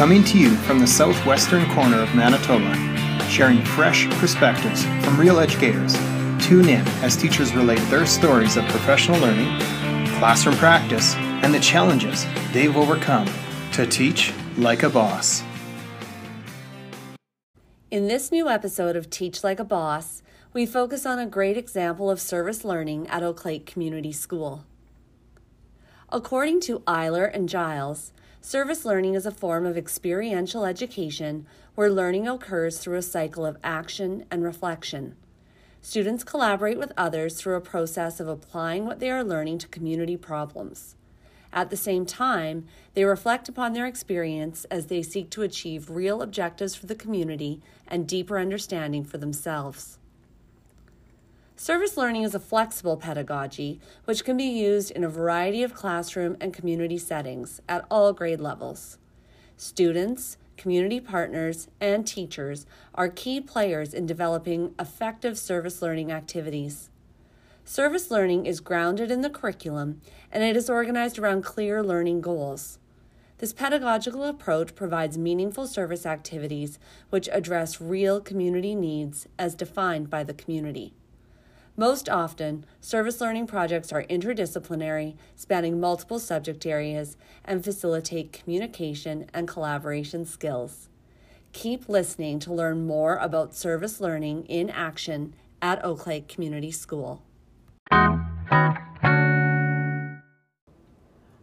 Coming to you from the southwestern corner of Manitoba, sharing fresh perspectives from real educators. Tune in as teachers relate their stories of professional learning, classroom practice, and the challenges they've overcome to teach like a boss. In this new episode of Teach Like a Boss, we focus on a great example of service learning at Oak Lake Community School. According to Eyler and Giles, service learning is a form of experiential education where learning occurs through a cycle of action and reflection. Students collaborate with others through a process of applying what they are learning to community problems. At the same time, they reflect upon their experience as they seek to achieve real objectives for the community and deeper understanding for themselves. Service learning is a flexible pedagogy which can be used in a variety of classroom and community settings at all grade levels. Students, community partners, and teachers are key players in developing effective service learning activities. Service learning is grounded in the curriculum and it is organized around clear learning goals. This pedagogical approach provides meaningful service activities which address real community needs as defined by the community. Most often, service learning projects are interdisciplinary, spanning multiple subject areas, and facilitate communication and collaboration skills. Keep listening to learn more about service learning in action at Oak Lake Community School.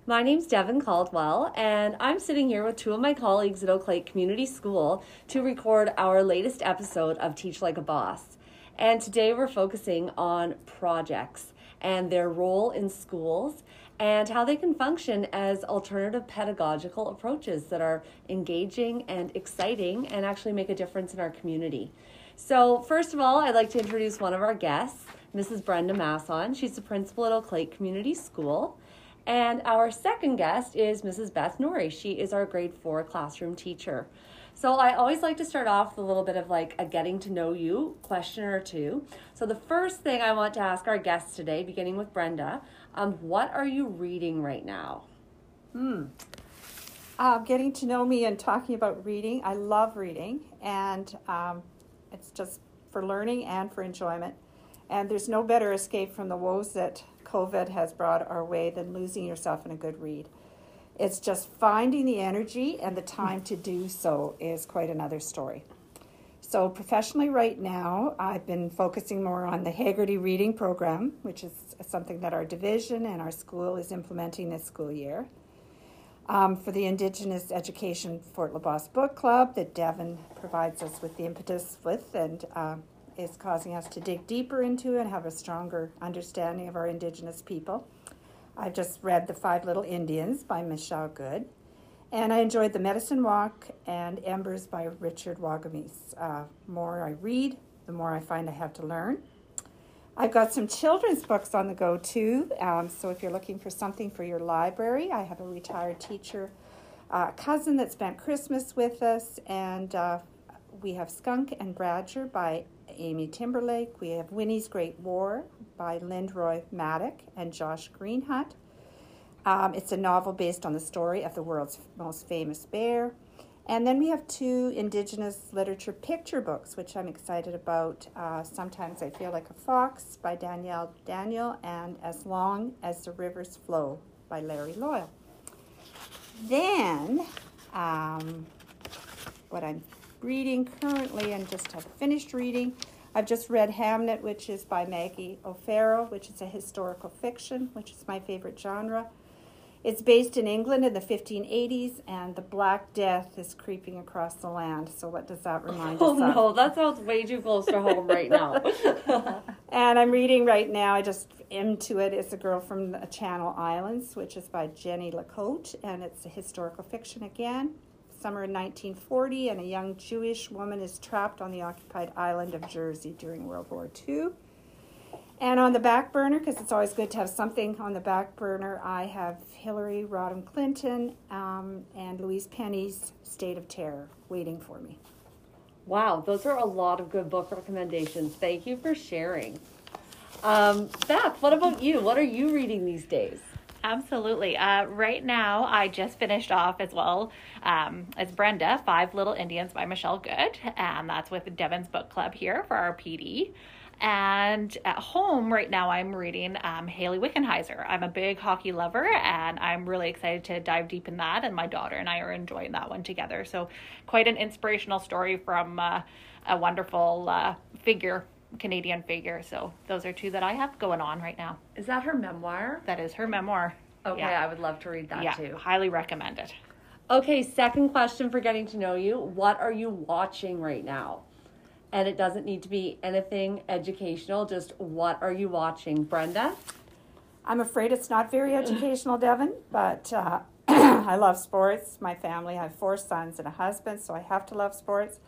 My name's Devin Caldwell, and I'm sitting here with two of my colleagues at Oak Lake Community School to record our latest episode of Teach Like a Boss. And today we're focusing on projects and their role in schools and how they can function as alternative pedagogical approaches that are engaging and exciting and actually make a difference in our community. So, first of all, I'd like to introduce one of our guests, Mrs. Brenda Masson. She's the principal at Oak Lake Community School. And our second guest is Mrs. Beth Norrie. She is our grade four classroom teacher. So I always like to start off with a little bit of like a getting to know you question or two. So the first thing I want to ask our guests today, beginning with Brenda, um, what are you reading right now? Hmm. Uh, getting to know me and talking about reading. I love reading, and um, it's just for learning and for enjoyment. And there's no better escape from the woes that COVID has brought our way than losing yourself in a good read. It's just finding the energy and the time to do so is quite another story. So, professionally, right now, I've been focusing more on the Heggerty Reading Program, which is something that our division and our school is implementing this school year. Um, for the Indigenous Education Fort LaBosse Book Club that Devon provides us with the impetus with and uh, is causing us to dig deeper into and have a stronger understanding of our Indigenous people. I've just read The Five Little Indians by Michelle Good. And I enjoyed The Medicine Walk and Embers by Richard Wagamese. Uh, more I read, the more I find I have to learn. I've got some children's books on the go too. Um, so if you're looking for something for your library, I have a retired teacher uh, cousin that spent Christmas with us, and uh, we have Skunk and Badger by Amy Timberlake. We have Winnie's Great War by Lindsay Mattick and Josh Greenhut. Um, it's a novel based on the story of the world's most famous bear. And then we have two Indigenous literature picture books, which I'm excited about. Uh, Sometimes I Feel Like a Fox by Danielle Daniel, and As Long as the Rivers Flow by Larry Loyie. Then, um, what I'm reading currently and just have finished reading. I've just read Hamnet, which is by Maggie O'Farrell, which is a historical fiction, which is my favorite genre. It's based in England in the 1580s, and the Black Death is creeping across the land. So, what does that remind oh, us of? no, that sounds way too close to home right now. and I'm reading right now, I just into it. It's a girl from the Channel Islands, which is by Jenny Lecoat, and it's a historical fiction again summer in 1940, and a young Jewish woman is trapped on the occupied island of Jersey during World War II. And on the back burner, because it's always good to have something on the back burner, I have Hillary Rodham Clinton um, and Louise Penny's State of Terror waiting for me. Wow, those are a lot of good book recommendations. Thank you for sharing. Um, Beth, what about you? What are you reading these days? Absolutely. Uh, right now, I just finished off as well um, as Brenda, Five Little Indians by Michelle Good, and that's with Devon's Book Club here for our PD. And at home right now, I'm reading um, Hayley Wickenheiser. I'm a big hockey lover, and I'm really excited to dive deep in that. And my daughter and I are enjoying that one together. So, quite an inspirational story from uh, a wonderful uh, figure, Canadian figure. So, those are two that I have going on right now. Is that her memoir? That is her memoir. Okay, Yeah. I would love to read that yeah, too. highly recommend it. Okay, second question for getting to know you. What are you watching right now? And it doesn't need to be anything educational, just what are you watching? Brenda? I'm afraid it's not very educational, Devon, but uh, I love sports. My family, I have four sons and a husband, so I have to love sports.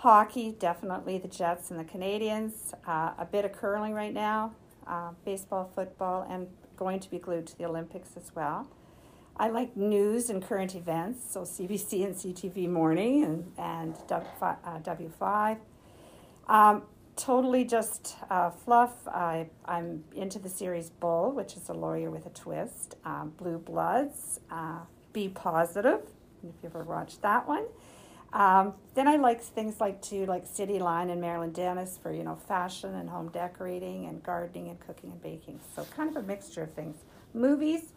Hockey, definitely the Jets and the Canadiens. Uh, a bit of curling right now, uh, baseball, football, and going to be glued to the Olympics as well. I like news and current events, so CBC and CTV Morning and, and W5. Uh, W5. Um, totally just uh, fluff. I, I'm into the series Bull, which is a lawyer with a twist. Um, Blue Bloods, uh, B Positive, if you ever watched that one. Um, then I like things like to like Cityline and Marilyn Denis for you know fashion and home decorating and gardening and cooking and baking. So kind of a mixture of things. Movies,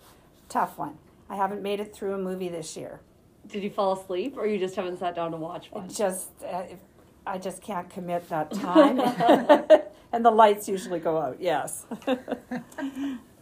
tough one. I haven't made it through a movie this year. Did you fall asleep or you just haven't sat down to watch one? Just, uh, if, I just can't commit that time. and the lights usually go out, yes.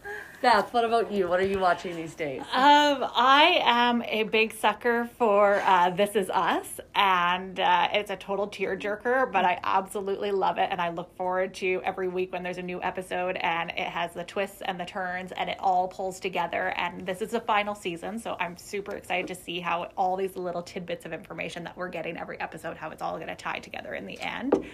Beth, what about you? What are you watching these days? Um, I am a big sucker for uh, This Is Us, and uh, it's a total tearjerker, but I absolutely love it, and I look forward to every week when there's a new episode, and it has the twists and the turns, and it all pulls together. And this is the final season, so I'm super excited to see how all these little tidbits of information that we're getting every episode, how it's all going to tie together in the end.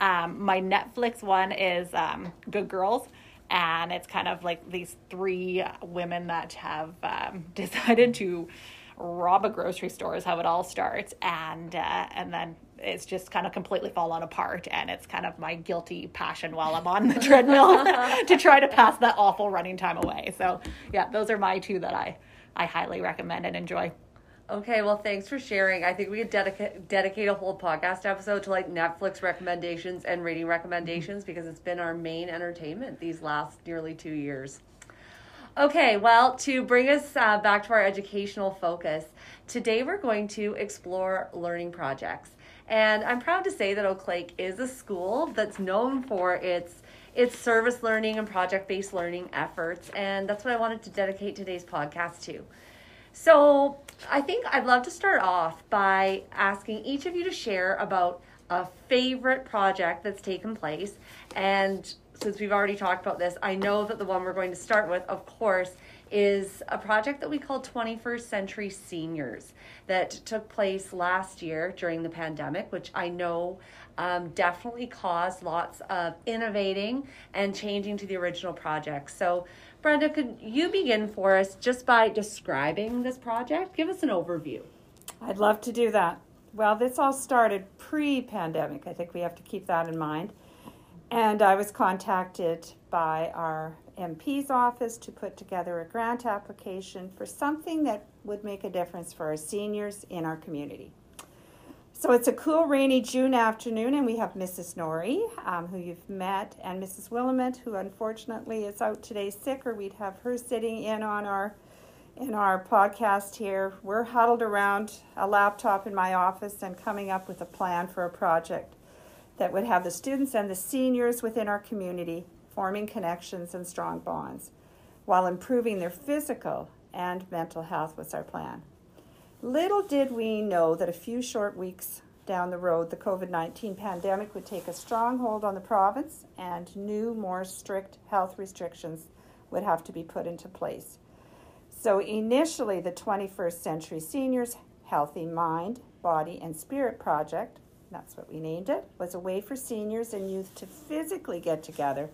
Um, my Netflix one is um, Good Girls and it's kind of like these three women that have um, decided to rob a grocery store is how it all starts. And uh, and then it's just kind of completely fallen apart. And it's kind of my guilty passion while i'm on the treadmill to try to pass that awful running time away. So yeah those are my two that i i highly recommend and enjoy Okay, well, thanks for sharing. I think we could dedicate dedicate a whole podcast episode to like Netflix recommendations and reading recommendations because it's been our main entertainment these last nearly two years. Okay, well, to bring us uh, back to our educational focus, today we're going to explore learning projects. And I'm proud to say that Oak Lake is a school that's known for its its service learning and project based learning efforts, and that's what I wanted to dedicate today's podcast to. So, I think I'd love to start off by asking each of you to share about a favorite project that's taken place. And since we've already talked about this, I know that the one we're going to start with, of course, is a project that we call 21st Century Seniors that took place last year during the pandemic, which I know um, definitely caused lots of innovating and changing to the original project. So, Brenda, could you begin for us just by describing this project? Give us an overview. I'd love to do that. Well, this all started pre pandemic. I think we have to keep that in mind. And I was contacted by our MP's office to put together a grant application for something that would make a difference for our seniors in our community. So it's a cool, rainy June afternoon, and we have Mrs. Norrie, um, who you've met, and Mrs. Willamette, who unfortunately is out today sick, or we'd have her sitting in on our in our podcast here. We're huddled around a laptop in my office and coming up with a plan for a project that would have the students and the seniors within our community forming connections and strong bonds, while improving their physical and mental health was our plan. Little did we know that a few short weeks down the road, the COVID 19 pandemic would take a strong hold on the province and new, more strict health restrictions would have to be put into place. So, initially, the 21st Century Seniors Healthy Mind, Body, and Spirit Project, that's what we named it, was a way for seniors and youth to physically get together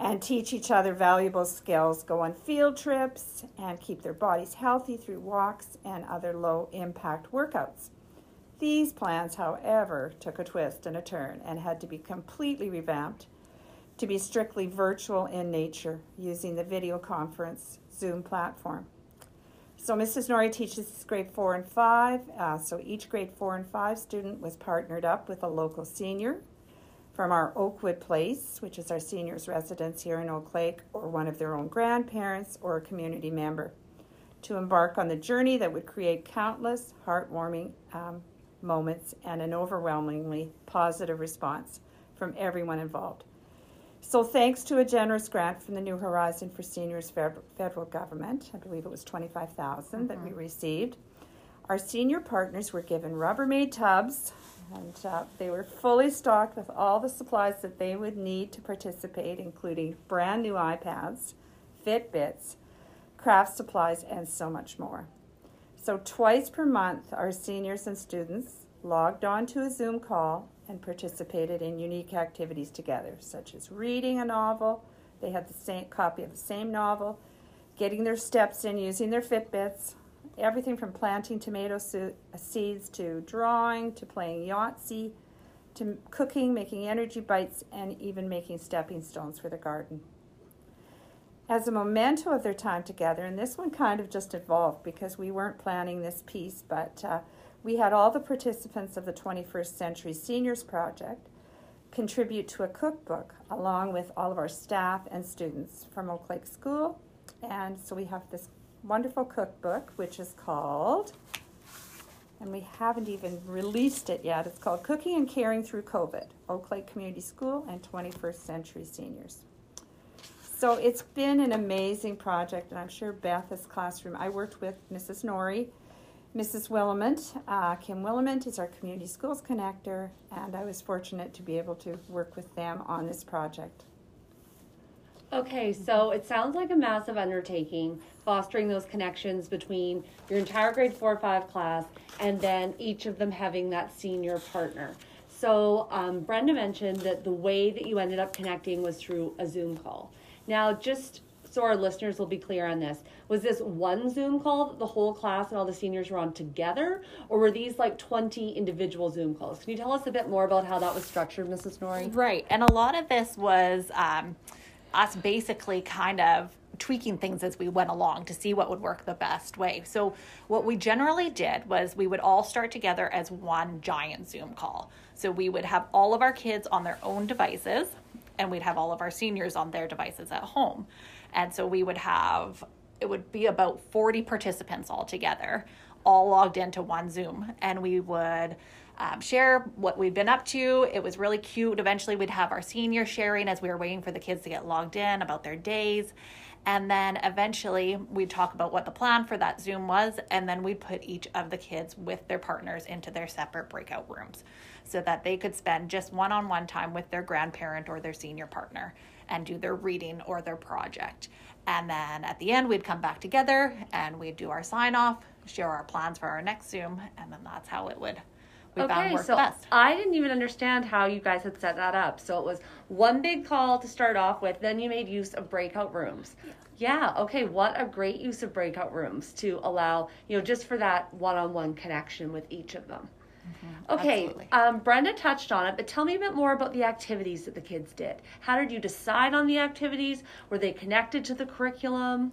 and teach each other valuable skills, go on field trips, and keep their bodies healthy through walks and other low impact workouts. These plans, however, took a twist and a turn and had to be completely revamped to be strictly virtual in nature using the video conference Zoom platform. So Mrs. Norrie teaches grade four and five. Uh, so each grade four and five student was partnered up with a local senior from our Oakwood Place, which is our seniors' residence here in Oak Lake, or one of their own grandparents or a community member, to embark on the journey that would create countless heartwarming um, moments and an overwhelmingly positive response from everyone involved. So, thanks to a generous grant from the New Horizon for Seniors federal government, I believe it was 25000 mm-hmm. that we mm-hmm. received, our senior partners were given Rubbermaid tubs, and uh, they were fully stocked with all the supplies that they would need to participate, including brand new iPads, Fitbits, craft supplies, and so much more. So, twice per month, our seniors and students logged on to a Zoom call and participated in unique activities together, such as reading a novel. They had the same copy of the same novel, getting their steps in using their Fitbits, everything from planting tomato seeds to drawing to playing Yahtzee to cooking, making energy bites, and even making stepping stones for the garden. As a memento of their time together, and this one kind of just evolved because we weren't planning this piece, but uh, we had all the participants of the 21st Century Seniors Project contribute to a cookbook along with all of our staff and students from Oak Lake School. And so we have this wonderful cookbook, which is called, and we haven't even released it yet, it's called Cooking and Caring Through COVID Oak Lake Community School and 21st Century Seniors. So it's been an amazing project, and I'm sure Beth's classroom, I worked with Mrs. Norrie Mrs. Willamant, uh, Kim Willamant is our community schools connector, and I was fortunate to be able to work with them on this project. Okay, so it sounds like a massive undertaking, fostering those connections between your entire grade four or five class and then each of them having that senior partner. So, um, Brenda mentioned that the way that you ended up connecting was through a Zoom call. Now, just so our listeners will be clear on this was this one zoom call that the whole class and all the seniors were on together or were these like 20 individual zoom calls can you tell us a bit more about how that was structured mrs norrie right and a lot of this was um, us basically kind of tweaking things as we went along to see what would work the best way. So, what we generally did was we would all start together as one giant Zoom call. So, we would have all of our kids on their own devices and we'd have all of our seniors on their devices at home. And so we would have, it would be about 40 participants all together, all logged into one Zoom. And we would um, share what we've been up to. It was really cute. Eventually, we'd have our seniors sharing as we were waiting for the kids to get logged in about their days. And then eventually, we'd talk about what the plan for that Zoom was. And then we'd put each of the kids with their partners into their separate breakout rooms so that they could spend just one on one time with their grandparent or their senior partner and do their reading or their project. And then at the end, we'd come back together and we'd do our sign off, share our plans for our next Zoom, and then that's how it would. We okay, so Beth. I didn't even understand how you guys had set that up. So it was one big call to start off with, then you made use of breakout rooms. Yeah, okay, what a great use of breakout rooms to allow, you know, just for that one on one connection with each of them. Mm-hmm. Okay, um, Brenda touched on it, but tell me a bit more about the activities that the kids did. How did you decide on the activities? Were they connected to the curriculum?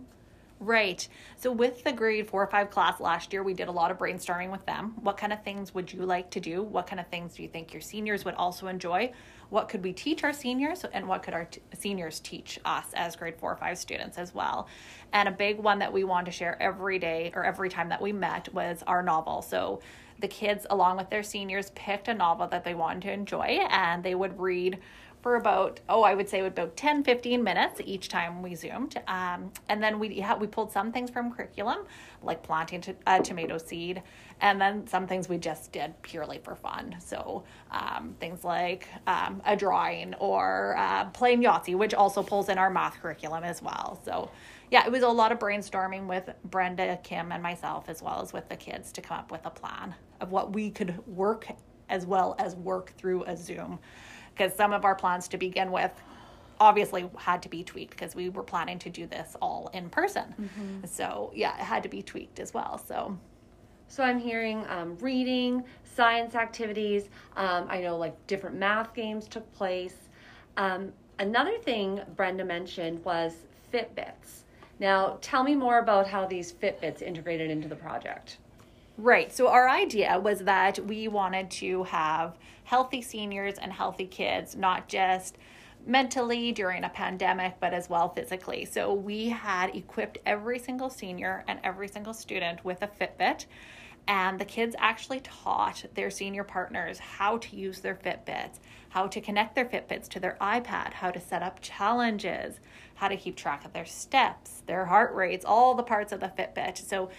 Right. So with the grade four or five class last year, we did a lot of brainstorming with them. What kind of things would you like to do? What kind of things do you think your seniors would also enjoy? What could we teach our seniors, and what could our t- seniors teach us as grade four or five students as well? And a big one that we wanted to share every day or every time that we met was our novel. So the kids, along with their seniors, picked a novel that they wanted to enjoy and they would read for about oh i would say about 10 15 minutes each time we zoomed. Um, and then we yeah, we pulled some things from curriculum like planting to, a tomato seed and then some things we just did purely for fun. So um, things like um, a drawing or uh, playing yahtzee which also pulls in our math curriculum as well. So yeah, it was a lot of brainstorming with Brenda, Kim, and myself, as well as with the kids to come up with a plan of what we could work as well as work through a Zoom. Because some of our plans to begin with obviously had to be tweaked because we were planning to do this all in person. Mm-hmm. So, yeah, it had to be tweaked as well. So, so I'm hearing um, reading, science activities. Um, I know like different math games took place. Um, another thing Brenda mentioned was Fitbits. Now, tell me more about how these Fitbits integrated into the project. Right. So our idea was that we wanted to have healthy seniors and healthy kids, not just mentally during a pandemic, but as well physically. So we had equipped every single senior and every single student with a Fitbit. And the kids actually taught their senior partners how to use their Fitbits, how to connect their Fitbits to their iPad, how to set up challenges, how to keep track of their steps, their heart rates, all the parts of the Fitbit. So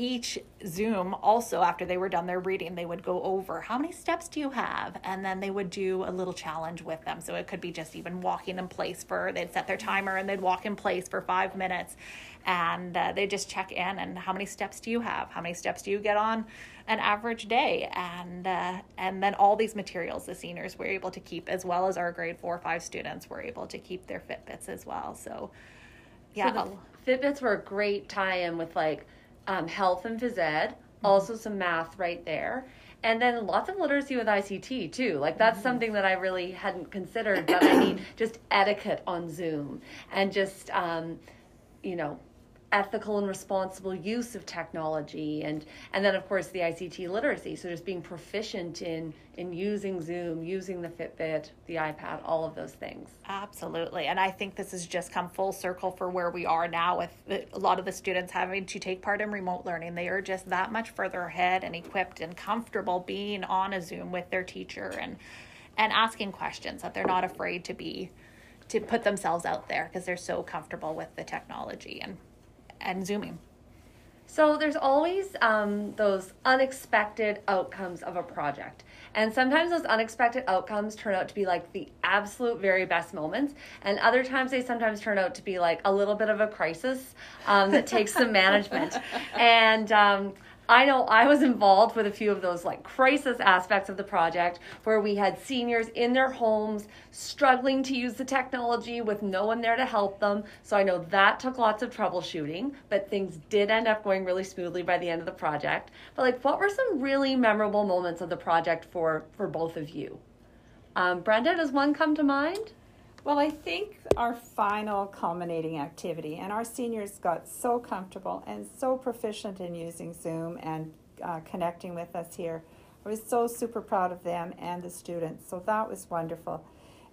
each Zoom, also after they were done their reading, they would go over how many steps do you have? And then they would do a little challenge with them. So it could be just even walking in place for, they'd set their timer and they'd walk in place for five minutes and uh, they just check in and how many steps do you have? How many steps do you get on an average day? And, uh, and then all these materials the seniors were able to keep as well as our grade four or five students were able to keep their Fitbits as well. So yeah. So the Fitbits were a great tie-in with like, um, health and phys ed, mm-hmm. also some math right there. And then lots of literacy with ICT too. Like that's mm-hmm. something that I really hadn't considered, but I mean, just etiquette on Zoom and just, um, you know, ethical and responsible use of technology and and then of course the ICT literacy. So just being proficient in in using Zoom using the Fitbit the iPad all of those things. Absolutely. And I think this has just come full circle for where we are now with a lot of the students having to take part in remote learning. They are just that much further ahead and equipped and comfortable being on a Zoom with their teacher and and asking questions that they're not afraid to be to put themselves out there because they're so comfortable with the technology and and zooming. So there's always um, those unexpected outcomes of a project. And sometimes those unexpected outcomes turn out to be like the absolute very best moments. And other times they sometimes turn out to be like a little bit of a crisis um, that takes some management. And um, I know I was involved with a few of those like crisis aspects of the project where we had seniors in their homes struggling to use the technology with no one there to help them. So I know that took lots of troubleshooting, but things did end up going really smoothly by the end of the project. But like what were some really memorable moments of the project for for both of you? Um, Brenda, does one come to mind? Well, I think our final culminating activity, and our seniors got so comfortable and so proficient in using Zoom and uh, connecting with us here. I was so super proud of them and the students, so that was wonderful.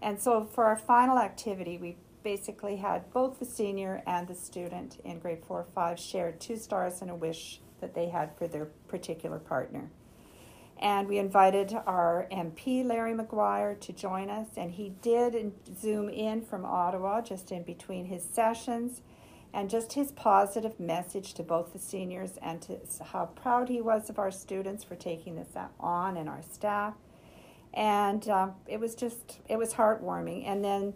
And so for our final activity, we basically had both the senior and the student in grade four or five share two stars and a wish that they had for their particular partner. And we invited our MP, Larry Maguire, to join us, and he did zoom in from Ottawa just in between his sessions. And just his positive message to both the seniors and to how proud he was of our students for taking this on and our staff. And um, it was just, it was heartwarming. And then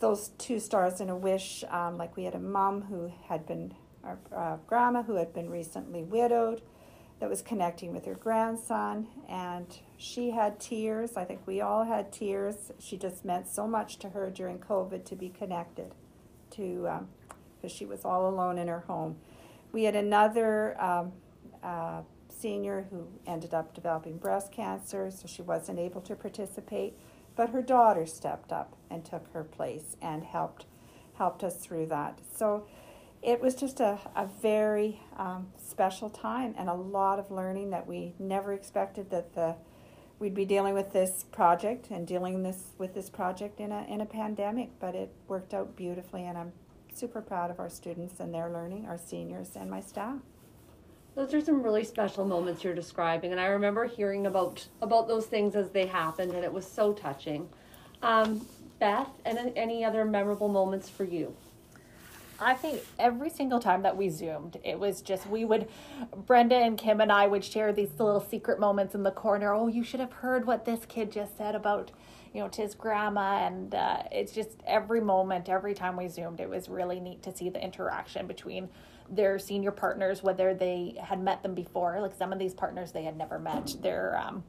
those two stars and a wish, um, like we had a mom who had been, our uh, grandma who had been recently widowed that was connecting with her grandson, and she had tears. I think we all had tears. She just meant so much to her during COVID to be connected, to because um, she was all alone in her home. We had another um, uh, senior who ended up developing breast cancer, so she wasn't able to participate. But her daughter stepped up and took her place and helped helped us through that. So it was just a, a very um, special time and a lot of learning that we never expected that the we'd be dealing with this project and dealing this with this project in a in a pandemic but it worked out beautifully and I'm super proud of our students and their learning our seniors and my staff. Those are some really special moments you're describing and I remember hearing about about those things as they happened and it was so touching. Um, Beth and any other memorable moments for you I think every single time that we zoomed, it was just we would Brenda and Kim and I would share these little secret moments in the corner. Oh, you should have heard what this kid just said about you know to his grandma, and uh, it's just every moment, every time we zoomed, it was really neat to see the interaction between their senior partners, whether they had met them before. Like some of these partners they had never met. Their um,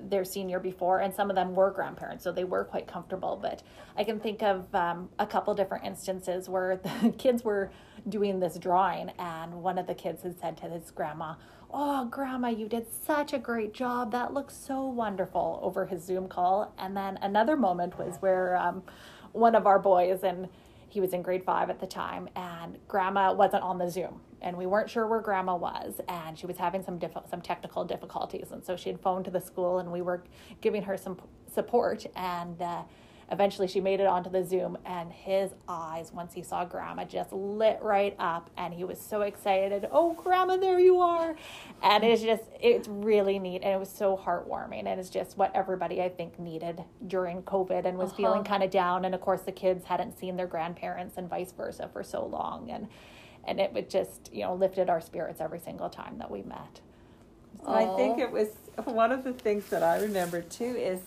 their senior before, and some of them were grandparents, so they were quite comfortable. But I can think of um, a couple different instances where the kids were doing this drawing, and one of the kids had said to his grandma, Oh, grandma, you did such a great job. That looks so wonderful over his Zoom call. And then another moment was where um, one of our boys, and he was in grade five at the time, and grandma wasn't on the Zoom. And we weren't sure where grandma was, and she was having some diff- some technical difficulties. And so she had phoned to the school, and we were giving her some support. And uh, eventually she made it onto the Zoom, and his eyes, once he saw Grandma, just lit right up, and he was so excited. Oh, Grandma, there you are! And it's just, it's really neat, and it was so heartwarming, and it's just what everybody I think needed during COVID and was Uh-huh. feeling kind of down. And of course, the kids hadn't seen their grandparents and vice versa for so long, and and it would just, you know, lifted our spirits every single time that we met. I think it was one of the things that I remember too is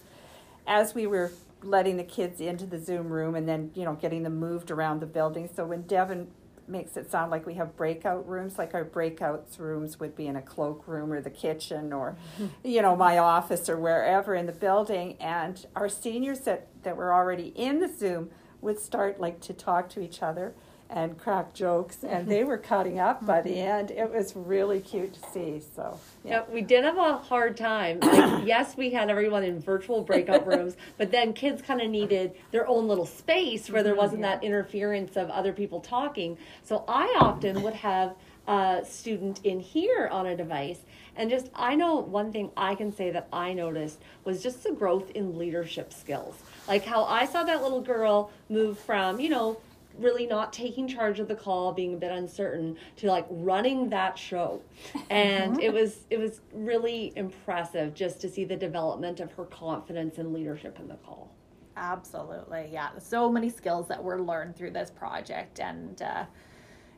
as we were letting the kids into the Zoom room and then, you know, getting them moved around the building. So when Devin makes it sound like we have breakout rooms, like our breakouts rooms would be in a cloakroom or the kitchen or, you know, my office or wherever in the building. And our seniors that, that were already in the Zoom would start like to talk to each other and crack jokes and they were cutting up by the mm-hmm. end. It was really cute to see. So, Yeah, we did have a hard time. Like, yes, we had everyone in virtual breakout rooms, but then kids kind of needed their own little space where there mm-hmm. wasn't that interference of other people talking. So I often would have a student in here on a device. And just, I know one thing I can say that I noticed was just the growth in leadership skills. Like how I saw that little girl move from, you know, really not taking charge of the call being a bit uncertain to like running that show and it was it was really impressive just to see the development of her confidence and leadership in the call Absolutely, yeah. So many skills that were learned through this project, and uh,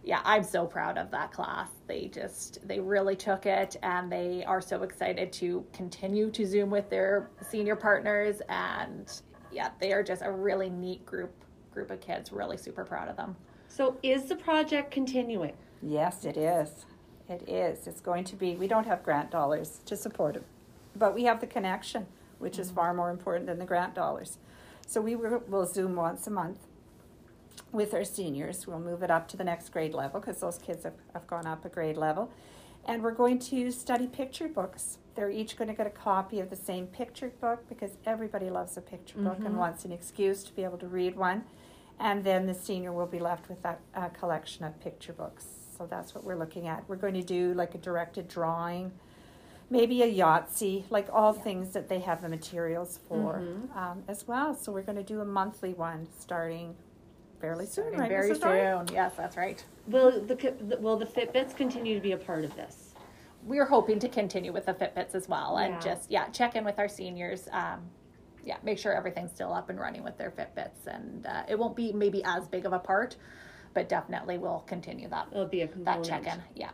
yeah, I'm so proud of that class. They just they really took it, and they are so excited to continue to Zoom with their senior partners, and yeah, they are just a really neat group group of kids. Really super proud of them. so is the project continuing Yes, it is. It is. It's going to be, we don't have grant dollars to support it, but we have the connection, which is far more important than the grant dollars. So we will will Zoom once a month with our seniors. We'll move it up to the next grade level because those kids have, have gone up a grade level. And we're going to study picture books. They're each going to get a copy of the same picture book because everybody loves a picture book and mm-hmm. wants an excuse to be able to read one. And then the senior will be left with that uh, collection of picture books. So that's what we're looking at. We're going to do like a directed drawing, maybe a Yahtzee, like all things that they have the materials for um, as well. So we're going to do a monthly one starting fairly soon, right? Very Mrs. Dory? soon. Yes, that's right. will the will the fitbits continue to be a part of this we're hoping to continue with the Fitbits as well, and just yeah, check in with our seniors. Um, yeah, make sure everything's still up and running with their Fitbits, and uh, it won't be maybe as big of a part, but definitely we'll continue that it'll be a that check in. Yeah.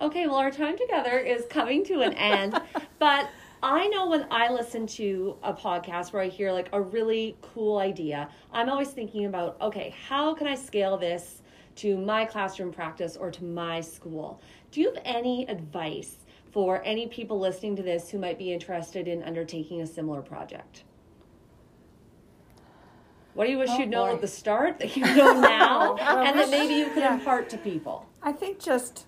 Okay, well, our time together is coming to an end, but I know when I listen to a podcast where I hear like a really cool idea, I'm always thinking about, okay, how can I scale this to my classroom practice or to my school? Do you have any advice for any people listening to this who might be interested in undertaking a similar project? What do you wish Oh, you'd known at the start that you know now and that maybe you could yeah. impart to people? I think just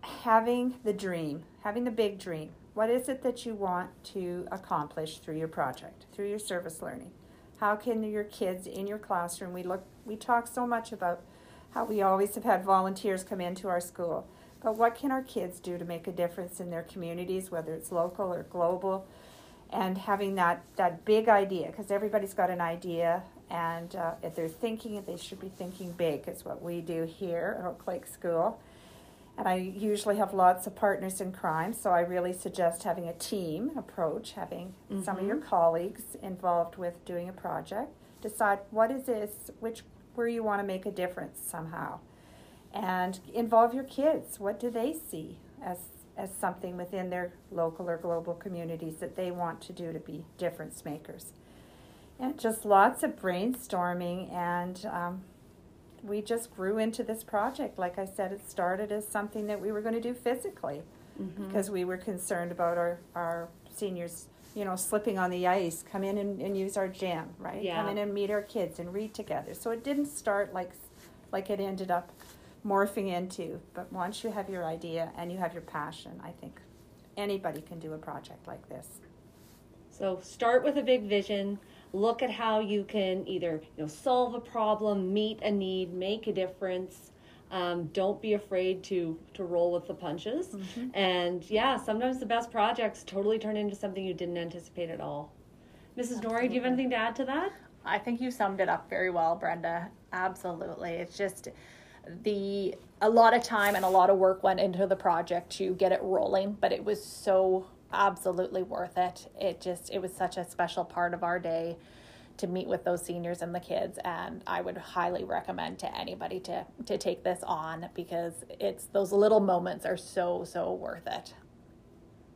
having the dream, having the big dream. What is it that you want to accomplish through your project, through your service learning? How can your kids in your classroom? We look, we talk so much about how we always have had volunteers come into our school, but what can our kids do to make a difference in their communities, whether it's local or global? And having that that big idea, because everybody's got an idea, and uh, if they're thinking it, they should be thinking big. Is what we do here at Oak Lake School. And I usually have lots of partners in crime, so I really suggest having a team approach, having some of your colleagues involved with doing a project. Decide what is this, which where you want to make a difference somehow, and involve your kids. What do they see as as something within their local or global communities that they want to do to be difference makers? And just lots of brainstorming and. Um, we just grew into this project. Like I said, it started as something that we were going to do physically because we were concerned about our, our seniors, you know, slipping on the ice, come in and, and use our gym, right? Yeah. Come in and meet our kids and read together. So it didn't start like, like it ended up morphing into. But once you have your idea and you have your passion, I think anybody can do a project like this. So start with a big vision. look at how you can either you know solve a problem, meet a need, make a difference. Um, don't be afraid to to roll with the punches. Mm-hmm. And yeah, sometimes the best projects totally turn into something you didn't anticipate at all. Mrs. Norrie, do you have anything to add to that? I think you summed it up very well, Brenda. Absolutely. It's just the a lot of time and a lot of work went into the project to get it rolling, but it was so absolutely worth it. It just it was such a special part of our day to meet with those seniors and the kids and I would highly recommend to anybody to to take this on because it's those little moments are so so worth it.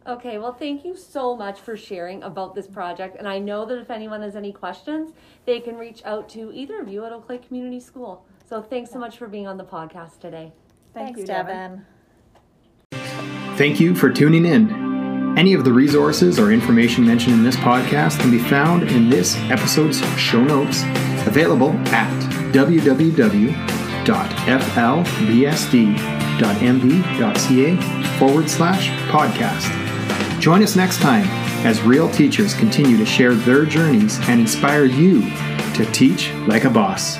Okay, well, thank you so much for sharing about this project. And I know that if anyone has any questions, they can reach out to either of you at Oak Lake Community School. So thanks so much for being on the podcast today. Thank Thanks, you, Devin. Thank you for tuning in. Any of the resources or information mentioned in this podcast can be found in this episode's show notes, available at www.flbsd.mb.ca forward slash podcast. Join us next time as real teachers continue to share their journeys and inspire you to teach like a boss.